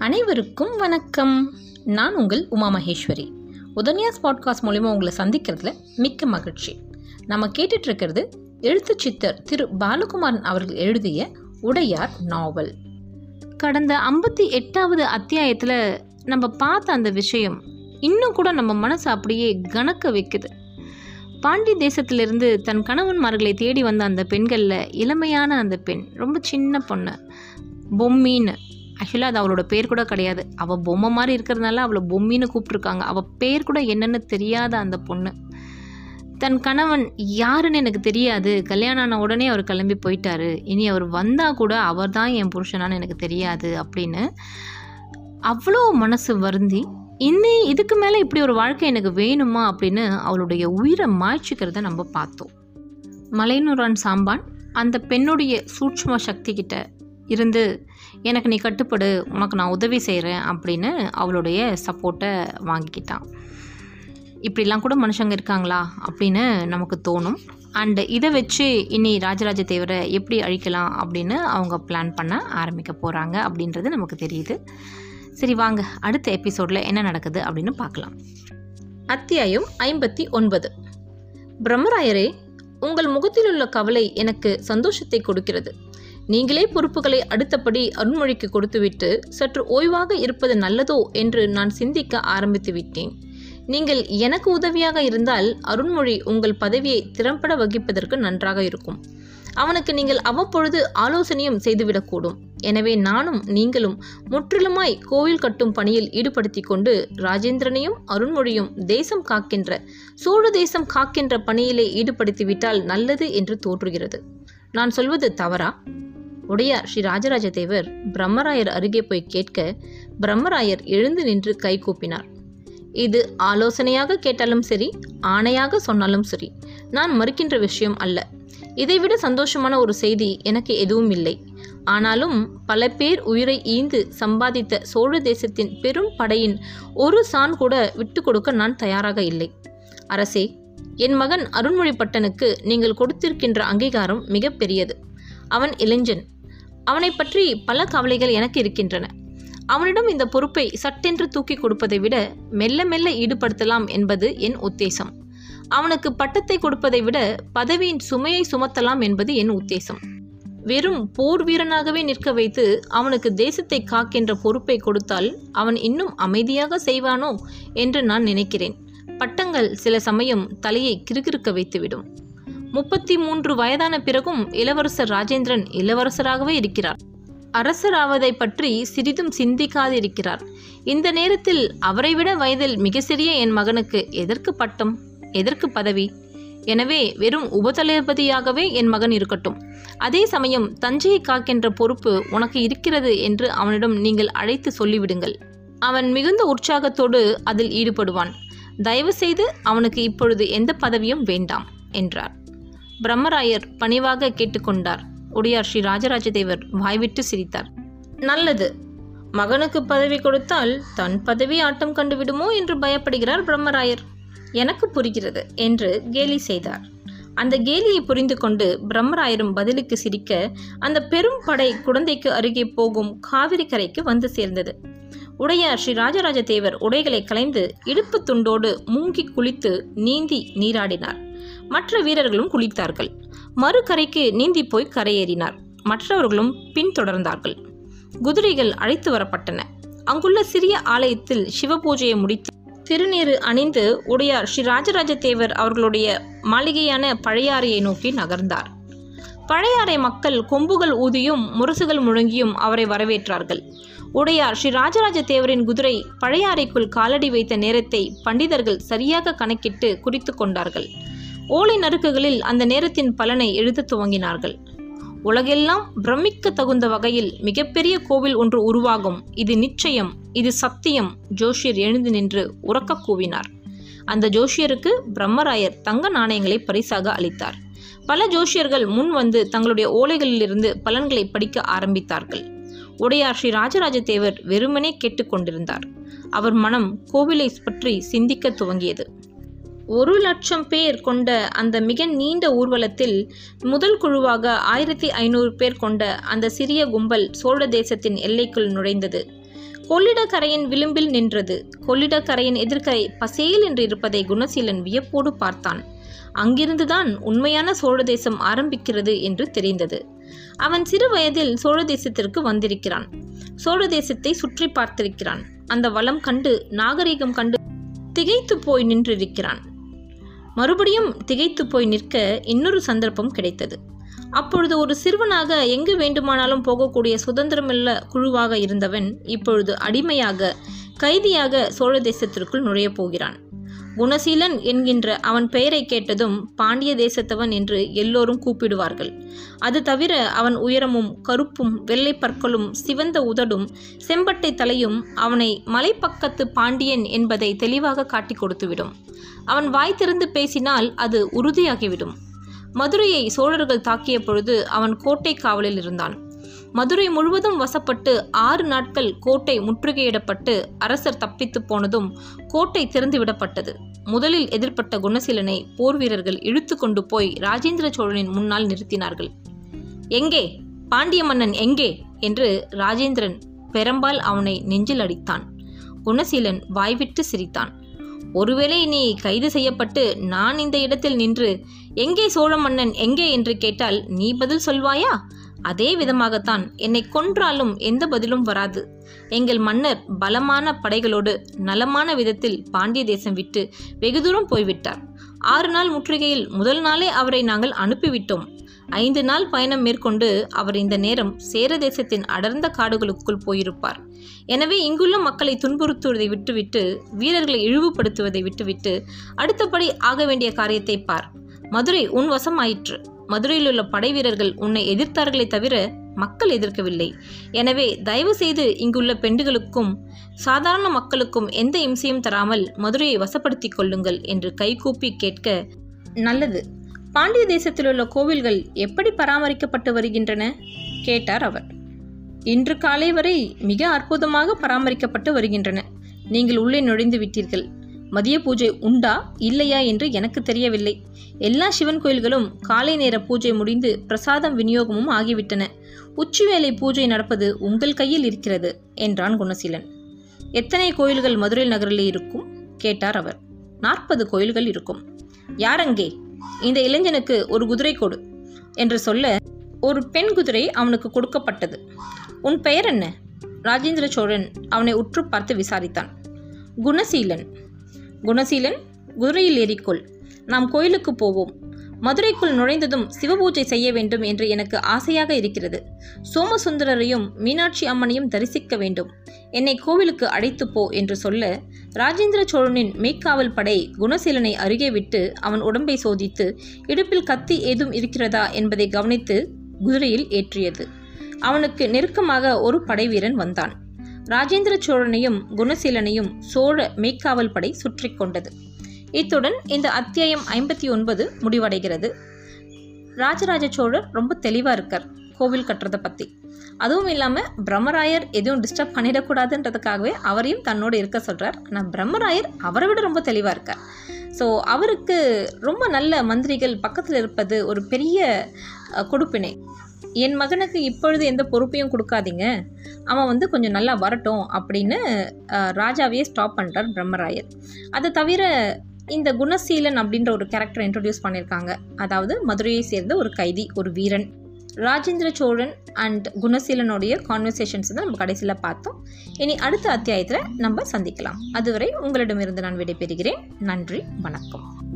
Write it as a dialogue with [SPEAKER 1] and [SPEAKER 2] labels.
[SPEAKER 1] அனைவருக்கும் வணக்கம். நான் உங்கள் உமா மகேஸ்வரி. உதன்யாஸ் பாட்காஸ்ட் மூலிமா உங்களை சந்திக்கிறதுல மிக்க மகிழ்ச்சி. நம்ம கேட்டுட்ருக்கிறது எழுத்து சித்தர் திரு பாலகுமாரன் அவர்கள் எழுதிய உடையார் நாவல். கடந்த ஐம்பத்தி எட்டாவது அத்தியாயத்தில் நம்ம பார்த்த அந்த விஷயம் இன்னும் கூட நம்ம மனசை அப்படியே கணக்க வைக்குது. பாண்டி தேசத்திலிருந்து தன் கணவன்மார்களை தேடி வந்த அந்த பெண்களில் இளமையான அந்த பெண் ரொம்ப சின்ன பொண்ணு பொம்மின்னு. ஆக்சுவலாக அது அவளோட பேர் கூட கிடையாது. அவள் பொம்மை மாதிரி இருக்கிறதுனால அவளை பொம்மின்னு கூப்பிட்ருக்காங்க அவள் பேர் கூட என்னென்னு தெரியாத அந்த பொண்ணு. தன் கணவன் யாருன்னு எனக்கு தெரியாது. கல்யாணம் ஆன உடனே அவர் கிளம்பி போயிட்டாரு. இனி அவர் வந்தால் கூட அவர் தான் என் புருஷனான்னு எனக்கு தெரியாது அப்படின்னு அவ்வளோ மனசு வருந்தி இன்னி இதுக்கு மேலே இப்படி ஒரு வாழ்க்கை எனக்கு வேணுமா? அப்படின்னு அவளுடைய உயிரை மாய்ச்சிக்கிறத நம்ம பார்த்தோம். மலைநூறான் சாம்பான் அந்த பெண்ணுடைய சூட்ச்ம சக்தி கிட்ட இருந்து எனக்கு நீ கட்டுப்படு உனக்கு நான் உதவி செய்கிறேன் அப்படின்னு அவளுடைய சப்போர்ட்டை வாங்கிக்கிட்டான் இப்படிலாம் கூட மனுஷங்க இருக்காங்களா? அப்படின்னு நமக்கு தோணும். அண்டு இதை வச்சு இனி ராஜராஜ தேவரை எப்படி அழிக்கலாம் அப்படின்னு அவங்க பிளான் பண்ண ஆரம்பிக்க போகிறாங்க அப்படின்றது நமக்கு தெரியுது. சரி வாங்க அடுத்த எபிசோடில் என்ன நடக்குது அப்படின்னு பார்க்கலாம். அத்தியாயம் ஐம்பத்தி ஒன்பது. பிரம்மராயரே உங்கள் முகத்தில் உள்ள கவலை எனக்கு சந்தோஷத்தை கொடுக்கிறது. நீங்களே பொறுப்புகளை அடுத்தபடி அருண்மொழிக்கு கொடுத்துவிட்டு சற்று ஓய்வாக இருப்பது நல்லதோ என்று நான் சிந்திக்க ஆரம்பித்து விட்டேன். நீங்கள் எனக்கு உதவியாக இருந்தால் அருண்மொழி உங்கள் பதவியை திறம்பட வகிப்பதற்கு நன்றாக இருக்கும். அவனுக்கு நீங்கள் அவ்வப்பொழுது ஆலோசனையும் செய்துவிடக்கூடும். எனவே நானும் நீங்களும் முற்றிலுமாய் கோவில் கட்டும் பணியில் ஈடுபடுத்தி கொண்டு ராஜேந்திரனையும் அருண்மொழியும் தேசம் காக்கின்ற சோழ தேசம் காக்கின்ற பணியிலே ஈடுபடுத்திவிட்டால் நல்லது என்று தோன்றுகிறது. நான் சொல்வது தவறா? உடையார் ஸ்ரீ ராஜராஜ தேவர் பிரம்மராயர் அருகே போய் கேட்க பிரம்மராயர் எழுந்து நின்று கை கூப்பினார். இது ஆலோசனையாக கேட்டாலும் சரி ஆணையாக சொன்னாலும் சரி நான் மறுக்கின்ற விஷயம் அல்ல. இதைவிட சந்தோஷமான ஒரு செய்தி எனக்கு எதுவும் இல்லை. ஆனாலும் பல பேர் உயிரை ஈந்து சம்பாதித்த சோழ தேசத்தின் பெரும் படையின் ஒரு சான் கூட விட்டு கொடுக்க நான் தயாராக இல்லை. அரசே என் மகன் அருண்மொழிப்பட்டனுக்கு நீங்கள் கொடுத்திருக்கின்ற அங்கீகாரம் மிகப்பெரியது அவன் இளைஞன். அவனை பற்றி பல கவலைகள் எனக்கு இருக்கின்றன. அவனிடம் இந்த பொறுப்பை சட்டென்று தூக்கி கொடுப்பதை விட மெல்ல மெல்ல ஈடுபடுத்தலாம் என்பது என் உத்தேசம். அவனுக்கு பட்டத்தை கொடுப்பதை விட பதவியின் சுமையை சுமத்தலாம் என்பது என் உத்தேசம். வெறும் போர் வீரனாகவே நிற்க வைத்து அவனுக்கு தேசத்தை காக்கின்ற பொறுப்பை கொடுத்தால் அவன் இன்னும் அமைதியாக செய்வானோ என்று நான் நினைக்கிறேன். பட்டங்கள் சில சமயம் தலையை கிறுகிறுக்க வைத்துவிடும். முப்பத்தி மூன்று வயதான பிறகும் இளவரசர் ராஜேந்திரன் இளவரசராகவே இருக்கிறார். அரசராவதை பற்றி சிறிதும் சிந்திக்காது இருக்கிறார் இந்த நேரத்தில் அவரை விட வயதில் மிக சிறிய என் மகனுக்கு எதற்கு பட்டம் எதற்கு பதவி? எனவே வெறும் உபதளபதியாகவே என் மகன் இருக்கட்டும். அதே சமயம் தஞ்சையை காக்கின்ற பொறுப்பு உனக்கு இருக்கிறது என்று அவனிடம் நீங்கள் அழைத்து சொல்லிவிடுங்கள். அவன் மிகுந்த உற்சாகத்தோடு அதில் ஈடுபடுவான். தயவு செய்து அவனுக்கு இப்பொழுது எந்த பதவியும் வேண்டாம் என்றார். பிரம்மராயர் பணிவாக கேட்டுக்கொண்டார். உடையார் ஸ்ரீ ராஜராஜ தேவர் வாய்விட்டு சிரித்தார். நல்லது. மகனுக்கு பதவி கொடுத்தால் தன் பதவி ஆட்டம் கண்டுவிடுமோ என்று பயப்படுகிறார் பிரம்மராயர். எனக்கு புரிகிறது என்று கேலி செய்தார். அந்த கேலியை புரிந்து கொண்டு பிரம்மராயரும் பதிலுக்கு சிரிக்க அந்த பெரும் படை குழந்தைக்கு அருகே போகும் காவிரி கரைக்கு வந்து சேர்ந்தது. உடையார் ஸ்ரீ ராஜராஜ தேவர் உடைகளை கலைந்து இடுப்பு துண்டோடு மூங்கி குளித்து நீந்தி நீராடினார். மற்ற வீரர்களும் குளித்தார்கள். மறுகரைக்கு நீந்தி போய் கரையேறினார். மற்றவர்களும் பின்தொடர்ந்தார்கள். குதிரைகள் அழைத்து வரப்பட்டன. அங்குள்ள சிறிய ஆலயத்தில் சிவபூஜையை முடித்து திருநீறு அணிந்து உடையார் ஸ்ரீ ராஜராஜ தேவர் அவர்களுடைய மாளிகையான பழையாறையை நோக்கி நகர்ந்தார். பழையாறை மக்கள் கொம்புகள் ஊதியும் முரசுகள் முழங்கியும் அவரை வரவேற்றார்கள். உடையார் ஸ்ரீ ராஜராஜ தேவரின் குதிரை பழையாறைக்குள் காலடி வைத்த நேரத்தை பண்டிதர்கள் சரியாக கணக்கிட்டு குறித்து கொண்டார்கள். ஓலை நறுக்குகளில் அந்த நேரத்தின் பலனை எழுத துவங்கினார்கள். உலகெல்லாம் பிரமிக்க தகுந்த வகையில் மிகப்பெரிய கோவில் ஒன்று உருவாகும். இது நிச்சயம் இது சத்தியம் ஜோஷியர் எழுந்து நின்று உறக்க கூவினார். அந்த ஜோஷியருக்கு பிரம்மராயர் தங்க நாணயங்களை பரிசாக அளித்தார். பல ஜோஷியர்கள் முன் வந்து தங்களுடைய ஓலைகளிலிருந்து பலன்களை படிக்க ஆரம்பித்தார்கள். உடையார் ஸ்ரீ ராஜராஜ தேவர் வெறுமனே கேட்டுக்கொண்டிருந்தார். அவர் மனம் கோவிலை பற்றி சிந்திக்க துவங்கியது. ஒரு லட்சம் பேர் கொண்ட அந்த மிக நீண்ட ஊர்வலத்தில் முதல் குழுவாக ஆயிரத்தி ஐநூறு பேர் கொண்ட அந்த சிறிய கும்பல் சோழ தேசத்தின் எல்லைக்குள் நுழைந்தது. கொள்ளிடக்கரையின் விளிம்பில் நின்றது. கொள்ளிடக்கரையின் எதிர்க்கரை பசேல் என்று இருப்பதை குணசீலன் வியப்போடு பார்த்தான். அங்கிருந்துதான் உண்மையான சோழ தேசம் ஆரம்பிக்கிறது என்று தெரிந்தது. அவன் சிறு வயதில் சோழ தேசத்திற்கு வந்திருக்கிறான். சோழ தேசத்தை சுற்றி பார்த்திருக்கிறான். அந்த வளம் கண்டு நாகரிகம் கண்டு திகைத்து போய் நின்றிருக்கிறான். மறுபடியும் திகைத்து போய் நிற்க இன்னொரு சந்தர்ப்பம் கிடைத்தது. அப்பொழுது ஒரு சிறுவனாக எங்கு வேண்டுமானாலும் போகக்கூடிய சுதந்திரமில்ல குழுவாக இருந்தவன் இப்பொழுது அடிமையாக கைதியாக சோழ தேசத்திற்குள் நுழையப் போகிறான். குணசீலன் என்கின்ற அவன் பெயரை கேட்டதும் பாண்டிய தேசத்தவன் என்று எல்லோரும் கூப்பிடுவார்கள். அது தவிர அவன் உயரமும் கருப்பும் வெள்ளை பற்களும் சிவந்த உதடும் செம்பட்டை தலையும் அவனை மலைப்பக்கத்து பாண்டியன் என்பதை தெளிவாக காட்டிக் கொடுத்துவிடும். அவன் வாய் திறந்து பேசினால் அது உறுதியாகிவிடும். மதுரையை சோழர்கள் தாக்கிய பொழுது அவன் கோட்டை காவலில் இருந்தான். மதுரை முழுவதும் வசப்பட்டு ஆறு நாட்கள் கோட்டை முற்றுகையிடப்பட்டு அரசர் தப்பித்து போனதும் கோட்டை திறந்துவிடப்பட்டது. முதலில் எதிர்ப்பட்ட குணசீலனை போர் வீரர்கள் இழுத்து கொண்டு போய் ராஜேந்திர சோழனின் முன்னால் நிறுத்தினார்கள். எங்கே? பாண்டிய மன்னன் எங்கே என்று ராஜேந்திரன் பெரம்பால் அவனை நெஞ்சில் அடித்தான். குணசீலன் வாய்விட்டு சிரித்தான். ஒருவேளை நீ கைது செய்யப்பட்டு நான் இந்த இடத்தில் நின்று எங்கே சோழ மன்னன் எங்கே? என்று கேட்டால் நீ பதில் சொல்வாயா? அதே விதமாகத்தான் என்னை கொன்றாலும் எந்த பதிலும் வராது. எங்கள் மன்னர் பலமான படைகளோடு நலமான விதத்தில் பாண்டிய தேசம் விட்டு வெகு தூரம் போய்விட்டார். ஆறு நாள் முற்றுகையில் முதல் நாளே அவரை நாங்கள் அனுப்பிவிட்டோம். ஐந்து நாள் பயணம் மேற்கொண்டு அவர் இந்த நேரம் சேர தேசத்தின் அடர்ந்த காடுகளுக்குள் போயிருப்பார். எனவே இங்குள்ள மக்களை துன்புறுத்துவதை விட்டுவிட்டு வீரர்களை இழிவுபடுத்துவதை விட்டுவிட்டு அடுத்தபடி ஆக வேண்டிய காரியத்தை பார். மதுரை உன் வசம் ஆயிற்று. மதுரையில் உள்ள படை வீரர்கள் உன்னை எதிர்த்தார்களே தவிர மக்கள் எதிர்க்கவில்லை. எனவே தயவு செய்து இங்குள்ள பெண்டுகளுக்கும் சாதாரண மக்களுக்கும் எந்த இம்சையும் தராமல் மதுரையை வசப்படுத்திக் கொள்ளுங்கள் என்று கைகூப்பி கேட்க நல்லது. பாண்டிய தேசத்தில் உள்ள கோவில்கள் எப்படி பராமரிக்கப்பட்டு வருகின்றன? கேட்டார் அவர். இன்று காலை வரை மிக அற்புதமாக பராமரிக்கப்பட்டு வருகின்றன. நீங்கள் உள்ளே நுழைந்து விட்டீர்கள். மதிய பூஜை உண்டா இல்லையா என்று எனக்கு தெரியவில்லை. எல்லா சிவன் கோயில்களும் காலை நேர பூஜை முடிந்து பிரசாதம் விநியோகமும் ஆகிவிட்டன. உச்சிவேளை பூஜை நடப்பது உங்கள் கையில் இருக்கிறது என்றான் குணசீலன். எத்தனை கோயில்கள் மதுரை நகரிலே இருக்கும்? கேட்டார் அவர். நாற்பது கோயில்கள் இருக்கும். யாரங்கே இந்த இளைஞனுக்கு ஒரு குதிரை கொடு என்று சொல்ல ஒரு பெண் குதிரை அவனுக்கு கொடுக்கப்பட்டது. உன் பெயர் என்ன? ராஜேந்திர சோழன் அவனை உற்று பார்த்து விசாரித்தான். குணசீலன் குணசீலன் குதிரையில் ஏறிக்கொள். நாம் கோயிலுக்கு போவோம். மதுரைக்குள் நுழைந்ததும் சிவபூஜை செய்ய வேண்டும் என்று எனக்கு ஆசையாக இருக்கிறது. சோமசுந்தரரையும் மீனாட்சி அம்மனையும் தரிசிக்க வேண்டும். என்னை கோவிலுக்கு அழைத்து போ என்று சொல்ல ராஜேந்திர சோழனின் மெய்க்காவல் படை குணசீலனை அருகே விட்டு அவன் உடம்பை சோதித்து இடுப்பில் கத்தி ஏதும் இருக்கிறதா என்பதை கவனித்து குதிரையில் ஏற்றியது. அவனுக்கு நெருக்கமாக ஒரு படைவீரன் வந்தான். ராஜேந்திர சோழனையும் குணசீலனையும் சோழ மெய்க்காவல் படை சுற்றி கொண்டது. இத்துடன் இந்த அத்தியாயம் ஐம்பத்தி ஒன்பது முடிவடைகிறது. ராஜராஜ சோழர் ரொம்ப தெளிவாக இருக்கார் கோவில் கட்டுறதை பற்றி அதுவும் இல்லாமல் பிரம்மராயர் எதுவும் டிஸ்டர்ப் பண்ணிடக்கூடாதுன்றதுக்காகவே அவரையும் தன்னோடு இருக்க சொல்கிறார் ஆனால் பிரம்மராயர் அவரை விட ரொம்ப தெளிவாக இருக்கார். ஸோ அவருக்கு ரொம்ப நல்ல மந்திரிகள் பக்கத்தில் இருப்பது ஒரு பெரிய கொடுப்பினை. என் மகனுக்கு இப்பொழுது எந்த பொறுப்பையும் கொடுக்காதீங்க. அவன் வந்து கொஞ்சம் நல்லா வரட்டும் அப்படின்னு ராஜாவையே ஸ்டாப் பண்ணுறார் பிரம்மராயர். அதை தவிர இந்த குணசீலன் அப்படின்ற ஒரு கேரக்டர் இன்ட்ரடியூஸ் பண்ணியிருக்காங்க அதாவது மதுரையை சேர்ந்த ஒரு கைதி ஒரு வீரன். ராஜேந்திர சோழன் அண்ட் குணசீலனுடைய கான்வர்சேஷன்ஸ் தான் நம்ம கடைசியில் பார்த்தோம். இனி அடுத்த அத்தியாயத்தில் நம்ம சந்திக்கலாம். அதுவரை உங்களிடமிருந்து நான் விடைபெறுகிறேன். நன்றி வணக்கம்.